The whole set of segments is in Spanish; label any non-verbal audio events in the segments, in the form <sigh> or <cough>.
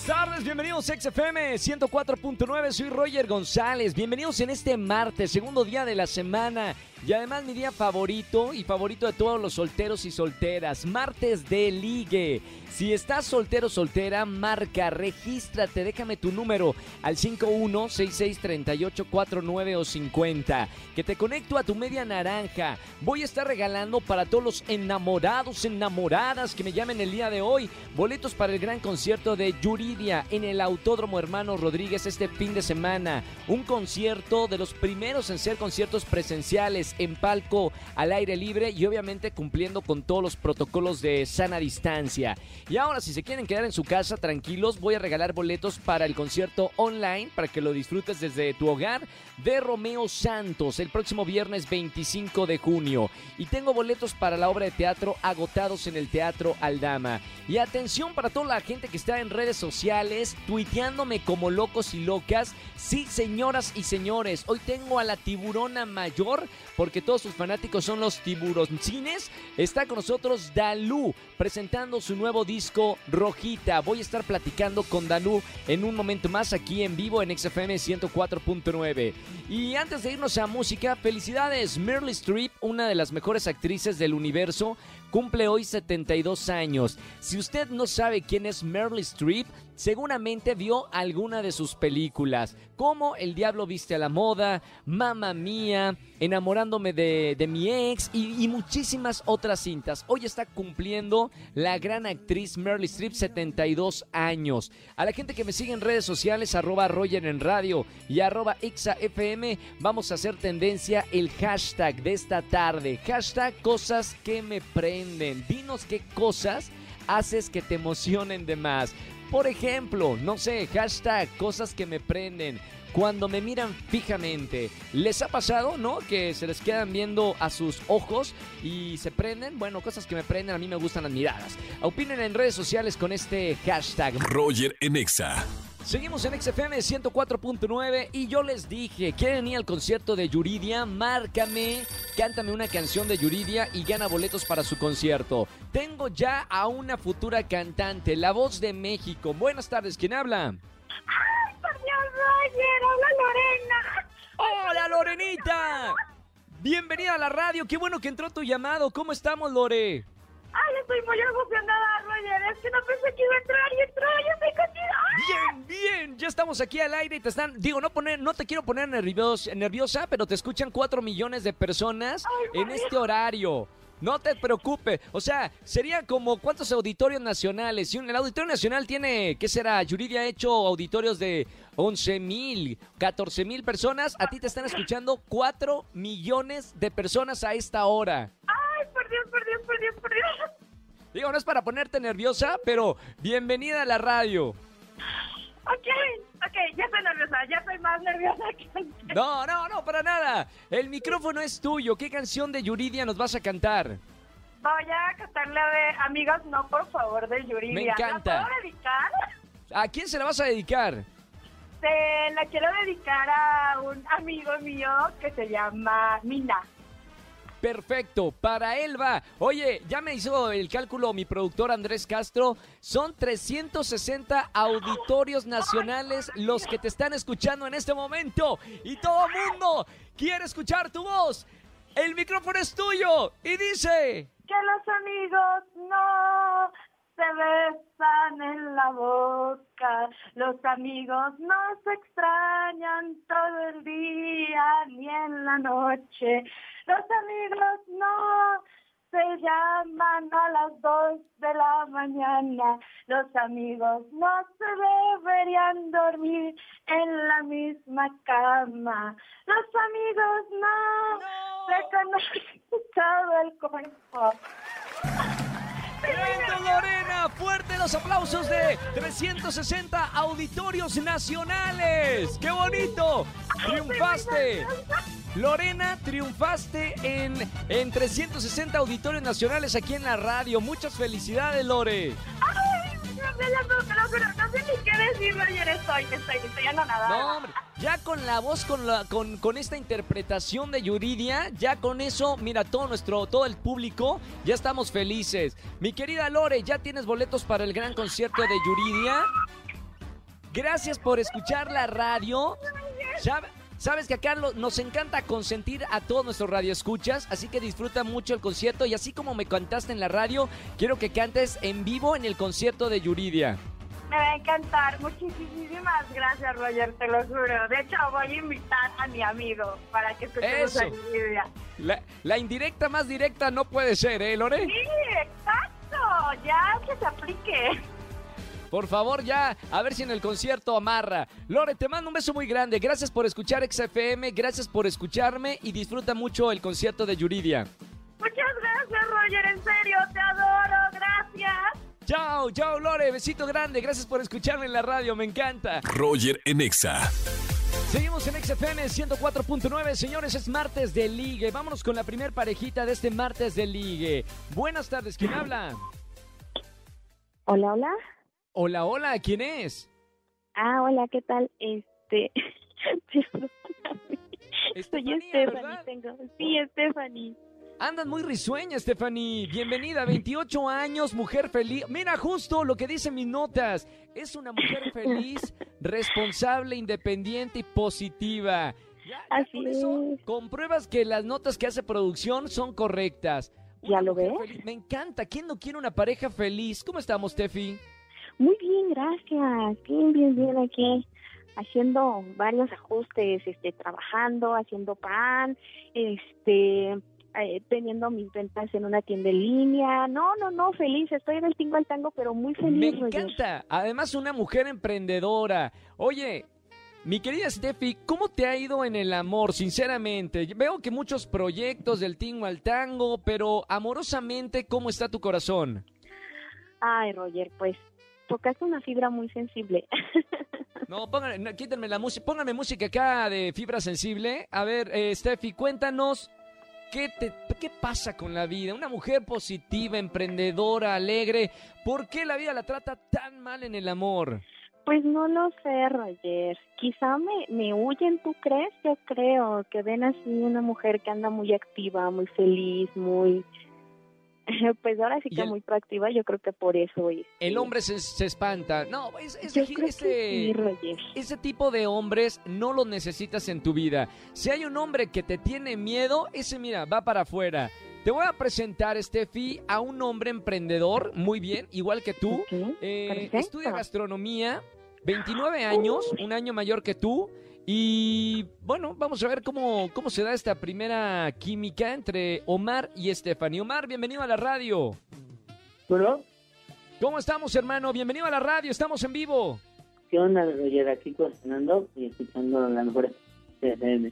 Buenas tardes, bienvenidos a XFM 104.9, soy Roger González, bienvenidos en este martes, segundo día de la semana y además mi día favorito y favorito de todos los solteros y solteras, martes de ligue. Si estás soltero o soltera, marca, regístrate, déjame tu número al 51663849 o 50. Que te conecto a tu media naranja. Voy a estar regalando para todos los enamorados, enamoradas que me llamen el día de hoy boletos para el gran concierto de En el Autódromo Hermano Rodríguez este fin de semana. Un concierto de los primeros en ser conciertos presenciales en palco al aire libre y obviamente cumpliendo con todos los protocolos de sana distancia. Y ahora, si se quieren quedar en su casa tranquilos, voy a regalar boletos para el concierto online para que lo disfrutes desde tu hogar de Romeo Santos el próximo viernes 25 de junio. Y tengo boletos para la obra de teatro agotados en el Teatro Aldama. Y atención para toda la gente que está en redes sociales, tuiteándome como locos y locas. Sí, señoras y señores, hoy tengo a la tiburona mayor, porque todos sus fanáticos son los tiburoncines. Está con nosotros Dalú, presentando su nuevo disco Rojita. Voy a estar platicando con Danú en un momento más aquí en vivo en XFM 104.9. Y antes de irnos a música, felicidades. Meryl Streep, una de las mejores actrices del universo, cumple hoy 72 años. Si usted no sabe quién es Meryl Streep, seguramente vio alguna de sus películas, como El Diablo Viste a la Moda, Mamma Mía, Enamorándome de, mi ex y, muchísimas otras cintas. Hoy está cumpliendo la gran actriz Meryl Streep 72 años. A la gente que me sigue en redes sociales, arroba Roger en radio y arroba FM, vamos a hacer tendencia el hashtag de esta tarde. Hashtag cosas que me prenden. Dinos qué cosas haces que te emocionen de más. Por ejemplo, no sé, hashtag cosas que me prenden. Cuando me miran fijamente, ¿les ha pasado, no? Que se les quedan viendo a sus ojos y se prenden. Bueno, cosas que me prenden, a mí me gustan las miradas. Opinen en redes sociales con este hashtag. Roger Enexa. Seguimos en XFM 104.9 y yo les dije, ¿quieren ir al concierto de Yuridia? Márcame, cántame una canción de Yuridia y gana boletos para su concierto. Tengo ya a una futura cantante, la voz de México. Buenas tardes, ¿quién habla? ¡Ay, por Dios, Roger! ¡Hola, Lorena! ¡Hola, Lorenita! Bienvenida a la radio, qué bueno que entró tu llamado. ¿Cómo estamos, Lore? Ay, estoy muy emocionada, Roger. Es que no pensé que iba a entrar y entró. Yo estoy contigo. Bien, bien. Ya estamos aquí al aire y te están. Digo, no poner, no te quiero poner nerviosa, nerviosa pero te escuchan cuatro millones de personas en este horario. No te preocupes. O sea, sería como cuántos auditorios nacionales. Si el Auditorio Nacional tiene, ¿qué será? Yuridia ha hecho auditorios de 11 mil, 14 mil personas. A ti te están escuchando 4 millones de personas a esta hora. Ay, por Dios, por Dios, por Dios, por Dios. Digo, no es para ponerte nerviosa, pero bienvenida a la radio. Ok, ok, ya estoy nerviosa, ya estoy más nerviosa que antes. No, no, no, para nada. El micrófono es tuyo. ¿Qué canción de Yuridia nos vas a cantar? Voy a cantarle de Amigos No, por favor, de Yuridia. Me encanta. ¿La puedo dedicar? ¿A quién se la vas a dedicar? Se la quiero dedicar a un amigo mío que se llama Mina. Perfecto, para Elba. Oye, ya me hizo el cálculo mi productor Andrés Castro. Son 360 auditorios nacionales los que te están escuchando en este momento. Y todo el mundo quiere escuchar tu voz. El micrófono es tuyo. Y dice... Que los amigos no se besan en la boca, los amigos no se extrañan todo el día ni en la noche, los amigos no se llaman a las dos de la mañana, los amigos no se deberían dormir en la misma cama, los amigos no, ¡No! se conocen <laughs> todo el cuerpo. ¡Tremendo, Lorena! ¡Fuerte los aplausos de 360 auditorios nacionales! ¡Qué bonito! ¡Triunfaste! Lorena, triunfaste en, en 360 auditorios nacionales aquí en la radio. Muchas felicidades, Lore. No, sé ni qué decir, estoy, estoy, estoy. No, hombre, ya con la voz, con, la, con, con esta interpretación de Yuridia, ya con eso, mira, todo nuestro, todo el público, ya estamos felices. Mi querida Lore, ¿ya tienes boletos para el gran concierto de Yuridia? Gracias por escuchar la radio. Ya- Sabes que acá lo- nos encanta consentir a todos nuestros radioescuchas, así que disfruta mucho el concierto y así como me cantaste en la radio, quiero que cantes en vivo en el concierto de Yuridia. Me va a encantar. Muchísimas gracias, Roger, te lo juro. De hecho, voy a invitar a mi amigo para que escuchemos Eso. a Yuridia. La, la indirecta más directa no puede ser, ¿eh, Lore? Sí, exacto. Ya que se aplique. Por favor, ya, a ver si en el concierto amarra. Lore, te mando un beso muy grande. Gracias por escuchar XFM, gracias por escucharme y disfruta mucho el concierto de Yuridia. Muchas gracias, Roger, en serio, te adoro. Gracias. Chao, chao, Lore, besito grande. Gracias por escucharme en la radio, me encanta. Roger en Exa. Seguimos en XFM 104.9, señores, es martes de ligue. Vámonos con la primer parejita de este martes de ligue. Buenas tardes, ¿quién habla? Hola, hola. Hola, hola, ¿quién es? Ah, hola, ¿qué tal? Este. <laughs> Soy Stephanie, tengo. Sí, Stephanie. Andas muy risueña, Stephanie. Bienvenida, 28 años, mujer feliz. Mira, justo lo que dicen mis notas. Es una mujer <laughs> feliz, responsable, independiente y positiva. Ya, ya Así con eso es. compruebas que las notas que hace producción son correctas. ¿Ya lo ves? feliz. Me encanta. ¿Quién no quiere una pareja feliz? ¿Cómo estamos, Steffi? Muy bien, gracias. Bien, bien, bien aquí. Haciendo varios ajustes, este, trabajando, haciendo pan, este, eh, teniendo mis ventas en una tienda en línea. No, no, no, feliz. Estoy del tingo al tango, pero muy Me feliz. Roger. encanta. Además, una mujer emprendedora. Oye, mi querida Steffi, ¿cómo te ha ido en el amor, sinceramente? Veo que muchos proyectos del tingo al tango, pero amorosamente, ¿cómo está tu corazón? Ay, Roger, pues tocaste una fibra muy sensible. <laughs> No, pónganme, no, quítenme la música, pónganme música acá de fibra sensible. A ver, eh, Steffi, cuéntanos, ¿qué, te, ¿qué pasa con la vida? Una mujer positiva, emprendedora, alegre, ¿por qué la vida la trata tan mal en el amor? Pues no lo sé, Roger. Quizá me, me huyen, ¿tú crees? Yo creo que ven así una mujer que anda muy activa, muy feliz, muy... <laughs> Pues ahora sí que muy proactiva, yo creo que por eso es. El hombre se, se espanta. No, es, es- Yo creo ese, que sí, ese tipo de hombres no los necesitas en tu vida. Si hay un hombre que te tiene miedo, ese mira, va para afuera. Te voy a presentar, Steffi, a un hombre emprendedor, muy bien, igual que tú. Ok, Eh, estudia gastronomía, 29 años, un año mayor que tú. Y bueno, vamos a ver cómo, cómo se da esta primera química entre Omar y Stephanie. Omar, bienvenido a la radio. Bueno, ¿Cómo estamos, hermano? Bienvenido a la radio, estamos en vivo. ¿qué onda, Roger? Aquí cocinando y escuchando la mejor FM.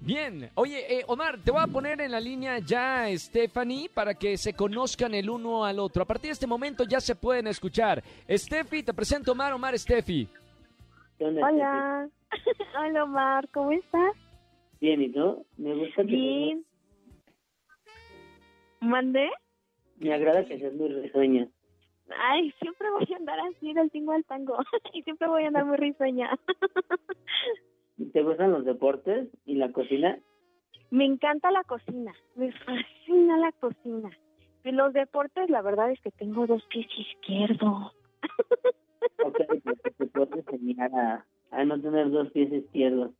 Bien, oye, eh, Omar, te voy a poner en la línea ya Stephanie para que se conozcan el uno al otro. A partir de este momento ya se pueden escuchar. Steffi, te presento Omar, Omar, Steffi. ¿Qué onda? <laughs> Hola. Omar, ¿cómo estás? Bien, ¿y tú? Me gusta que Bien. ¿Mandé? Me agrada que seas muy risueña. Ay, siempre voy a andar así del tingo al tango. <laughs> y siempre voy a andar muy risueña. <laughs> ¿Te gustan los deportes y la cocina? Me encanta la cocina, me fascina la cocina. Y los deportes, la verdad es que tengo dos pies izquierdos. Ok, pues te puedo enseñar a, a no tener dos pies izquierdos.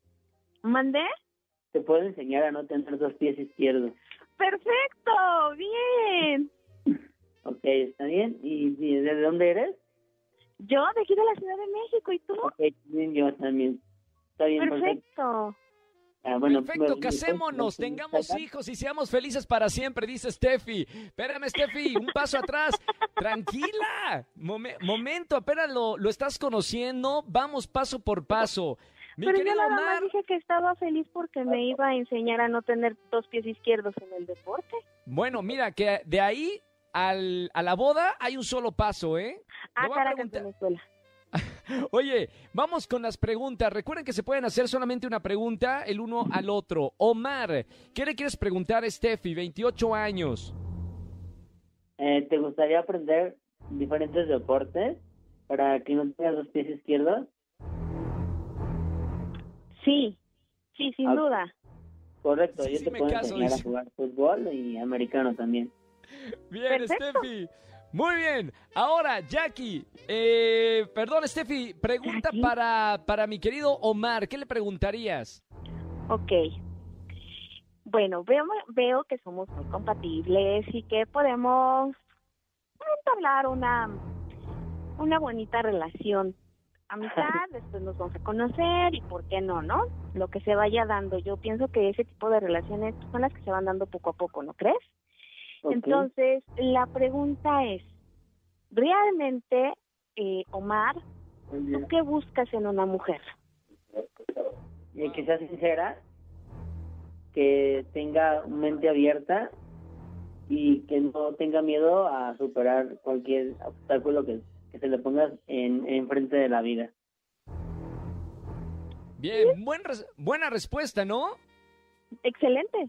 ¿Mandé? Te puedo enseñar a no tener dos pies izquierdos. ¡Perfecto! ¡Bien! <laughs> Ok, ¿está bien? ¿Y, y de dónde eres? Yo, de aquí de la Ciudad de México, ¿y tú? Ok, bien, yo también. Está bien, perfecto. Perfecto. Ah, bueno, Perfecto, casémonos, tengamos hijos y seamos felices para siempre, dice Steffi. Espérame, Steffi, un paso atrás. Tranquila. Mome- momento, apenas lo, lo estás conociendo. Vamos paso por paso. Mi Pero yo nada Omar. más dije que estaba feliz porque me iba a enseñar a no tener dos pies izquierdos en el deporte. Bueno, mira, que de ahí al, a la boda hay un solo paso, ¿eh? Ah, Caracas, Venezuela. <laughs> Oye, vamos con las preguntas. Recuerden que se pueden hacer solamente una pregunta el uno al otro. Omar, ¿qué le quieres preguntar a Steffi, 28 años? Eh, ¿Te gustaría aprender diferentes deportes para que no tengas los pies izquierdos. Sí, sí, sin Ah. duda. Correcto, Sí, yo sí te me puedo caso, enseñar a jugar fútbol y americano también. Bien, Perfecto. Steffi. Muy bien. Ahora, Jackie. Eh, perdón, Steffi. Pregunta Jackie. para, para mi querido Omar. ¿Qué le preguntarías? Ok. Bueno, veo, veo que somos muy compatibles y que podemos entablar una, una bonita relación. Amistad, después nos vamos a conocer y por qué no, ¿no? Lo que se vaya dando. Yo pienso que ese tipo de relaciones son las que se van dando poco a poco, ¿no crees? Entonces, la pregunta es, ¿realmente, eh, Omar, tú qué buscas en una mujer? Y que sea sincera, que tenga mente abierta y que no tenga miedo a superar cualquier obstáculo que, que se le ponga en enfrente de la vida. Bien, buen res- buena respuesta, ¿no? Excelente.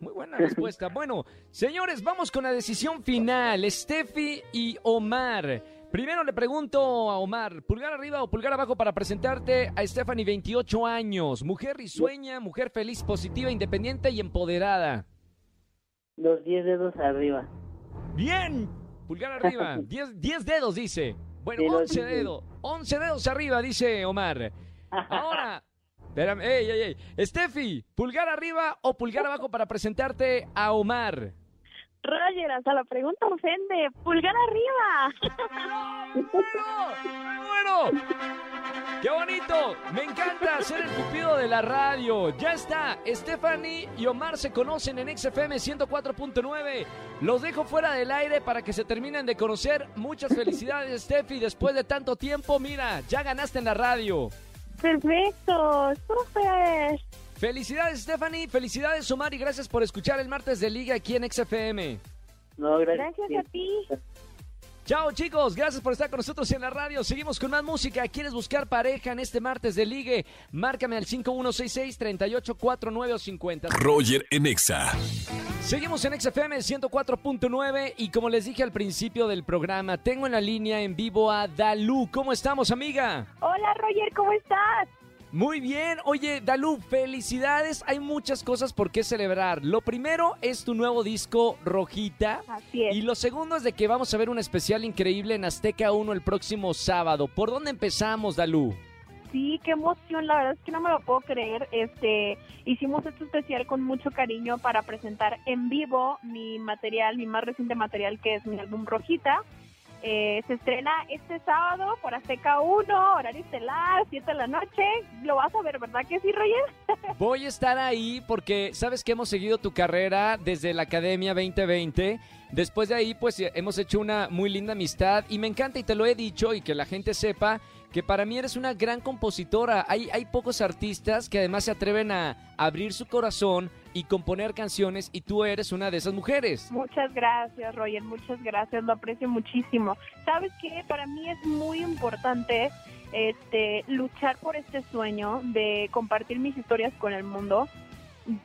Muy buena respuesta. Bueno, señores, vamos con la decisión final. Steffi y Omar. Primero le pregunto a Omar, ¿pulgar arriba o pulgar abajo para presentarte a Stephanie, 28 años? Mujer risueña, mujer feliz, positiva, independiente y empoderada. Los 10 dedos arriba. Bien, pulgar arriba. <laughs> 10 10 dedos, dice. Bueno, Sí, los 11 diez. dedos. 11 dedos arriba, dice Omar. <laughs> Ahora, espérame, ey, ey, ey. Steffi, ¿pulgar arriba o pulgar abajo para presentarte a Omar? Roger, hasta la pregunta ofende. Pulgar arriba. ¡Muy bueno! ¡Qué bonito! Me encanta ser el cupido de la radio. Ya está. Stephanie y Omar se conocen en XFM 104.9. Los dejo fuera del aire para que se terminen de conocer. Muchas felicidades, Steffi. Después de tanto tiempo, mira, ya ganaste en la radio. Perfecto, súper. Felicidades, Stephanie. Felicidades, Omar. Y gracias por escuchar el martes de Liga aquí en XFM. No, gracias. Gracias a ti. Chao chicos, gracias por estar con nosotros en la radio. Seguimos con más música. ¿Quieres buscar pareja en este martes de ligue? Márcame al 5166-384950. Roger en Exa. Seguimos en XFM 104.9 y como les dije al principio del programa, tengo en la línea en vivo a Dalú. ¿Cómo estamos, amiga? Hola, Roger, ¿cómo estás? Muy bien. Oye, Dalú, felicidades. Hay muchas cosas por qué celebrar. Lo primero es tu nuevo disco, Rojita. Así es. Y lo segundo es de que vamos a ver un especial increíble en Azteca 1 el próximo sábado. ¿Por dónde empezamos, Dalú? Sí, qué emoción, la verdad es que no me lo puedo creer. Este, hicimos esto especial con mucho cariño para presentar en vivo mi material, mi más reciente material que es mi álbum Rojita. Eh, se estrena este sábado por Azteca 1, horario estelar, 7 de la noche. Lo vas a ver, ¿verdad que sí, Roger? <laughs> Voy a estar ahí porque sabes que hemos seguido tu carrera desde la Academia 2020. Después de ahí, pues hemos hecho una muy linda amistad y me encanta y te lo he dicho y que la gente sepa que para mí eres una gran compositora. Hay, hay pocos artistas que además se atreven a abrir su corazón y componer canciones y tú eres una de esas mujeres. Muchas gracias, Roger, muchas gracias, lo aprecio muchísimo. ¿Sabes qué? Para mí es muy importante este luchar por este sueño de compartir mis historias con el mundo.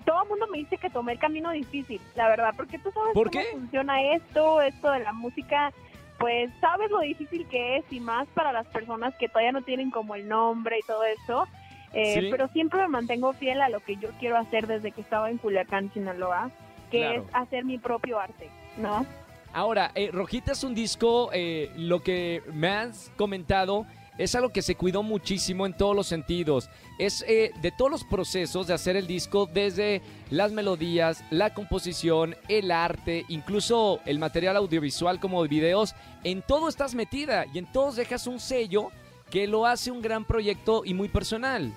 Todo el mundo me dice que tomé el camino difícil, la verdad, porque tú sabes ¿Por cómo qué? funciona esto, esto de la música, pues sabes lo difícil que es y más para las personas que todavía no tienen como el nombre y todo eso. Eh, Sí. Pero siempre me mantengo fiel a lo que yo quiero hacer desde que estaba en Culiacán, Sinaloa, que Claro. es hacer mi propio arte, ¿no? Ahora, eh, Rojita es un disco, eh, lo que me has comentado es algo que se cuidó muchísimo en todos los sentidos. Es eh, de todos los procesos de hacer el disco, desde las melodías, la composición, el arte, incluso el material audiovisual como videos, en todo estás metida y en todos dejas un sello que lo hace un gran proyecto y muy personal.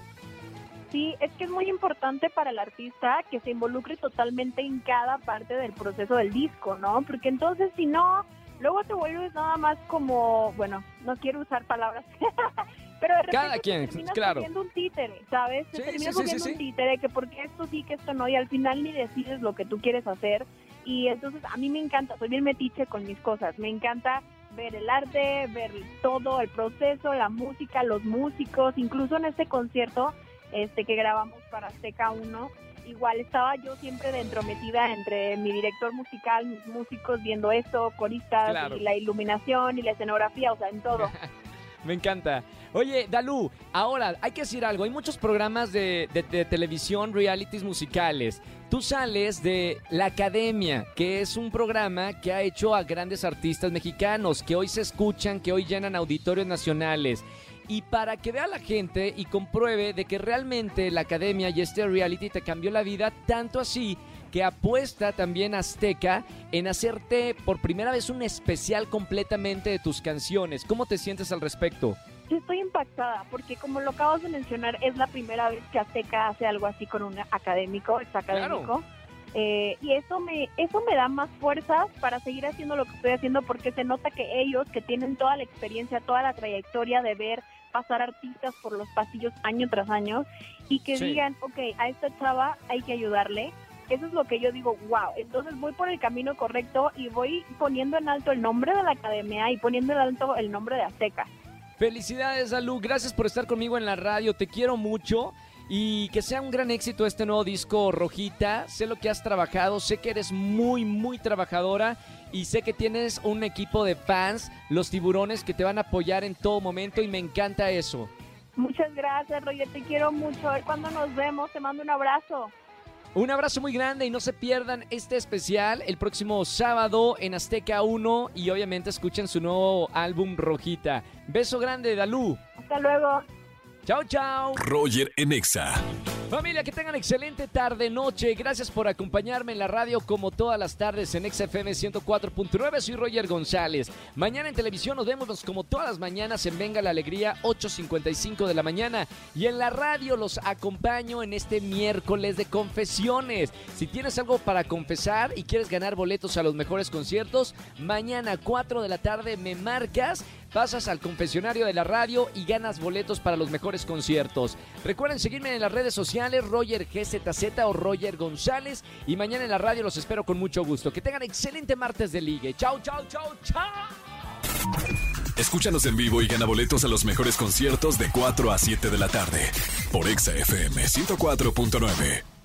Sí, es que es muy importante para el artista que se involucre totalmente en cada parte del proceso del disco, ¿no? Porque entonces si no, luego te vuelves nada más como, bueno, no quiero usar palabras, <laughs> pero de repente Cada te quien, terminas claro. un títere, ¿sabes? Te Sí, terminas sí, un títere, que porque esto sí, que esto no, y al final ni decides lo que tú quieres hacer. Y entonces a mí me encanta, soy bien metiche con mis cosas, me encanta ver el arte, ver todo, el proceso, la música, los músicos, incluso en este concierto este que grabamos para Azteca 1 igual estaba yo siempre de entrometida entre mi director musical, mis músicos viendo esto, coristas, Claro. y la iluminación y la escenografía, o sea, en todo. <laughs> Me encanta. Oye, Dalú, ahora hay que decir algo. Hay muchos programas de, de- de televisión, realities musicales. Tú sales de La Academia, que es un programa que ha hecho a grandes artistas mexicanos, que hoy se escuchan, que hoy llenan auditorios nacionales. Y para que vea la gente y compruebe de que realmente la academia y este reality te cambió la vida, tanto así que apuesta también Azteca en hacerte por primera vez un especial completamente de tus canciones. ¿Cómo te sientes al respecto? Yo estoy impactada porque como lo acabas de mencionar, es la primera vez que Azteca hace algo así con un académico, ex académico. Eh, y eso me, eso me da más fuerzas para seguir haciendo lo que estoy haciendo porque se nota que ellos, que tienen toda la experiencia, toda la trayectoria de ver pasar artistas por los pasillos año tras año y que Sí. digan, ok, a esta chava hay que ayudarle. Eso es lo que yo digo, wow, entonces voy por el camino correcto y voy poniendo en alto el nombre de la academia y poniendo en alto el nombre de Azteca. Felicidades, Alú. Gracias por estar conmigo en la radio. Te quiero mucho. Y que sea un gran éxito este nuevo disco, Rojita. Sé lo que has trabajado, sé que eres muy, muy trabajadora y sé que tienes un equipo de fans, los tiburones, que te van a apoyar en todo momento y me encanta eso. Muchas gracias, Roger, te quiero mucho. A ver cuándo nos vemos, te mando un abrazo. Un abrazo muy grande y no se pierdan este especial el próximo sábado en Azteca 1 y obviamente escuchen su nuevo álbum Rojita. Beso grande, Dalú. Hasta luego. Chao, chao. Roger en Exa. Familia, que tengan excelente tarde, noche. Gracias por acompañarme en la radio como todas las tardes en XFM 104.9. Soy Roger González. Mañana en televisión nos vemos como todas las mañanas en Venga la Alegría, 8.55 de la mañana. Y en la radio los acompaño en este miércoles de confesiones. Si tienes algo para confesar y quieres ganar boletos a los mejores conciertos, mañana 4 de la tarde me marcas pasas al confesionario de la radio y ganas boletos para los mejores conciertos. Recuerden seguirme en las redes sociales, Roger GZZ o Roger González. Y mañana en la radio los espero con mucho gusto. Que tengan excelente martes de ligue. Chau, chau, chau, chau. Escúchanos en vivo y gana boletos a los mejores conciertos de 4 a 7 de la tarde por Exa FM 104.9.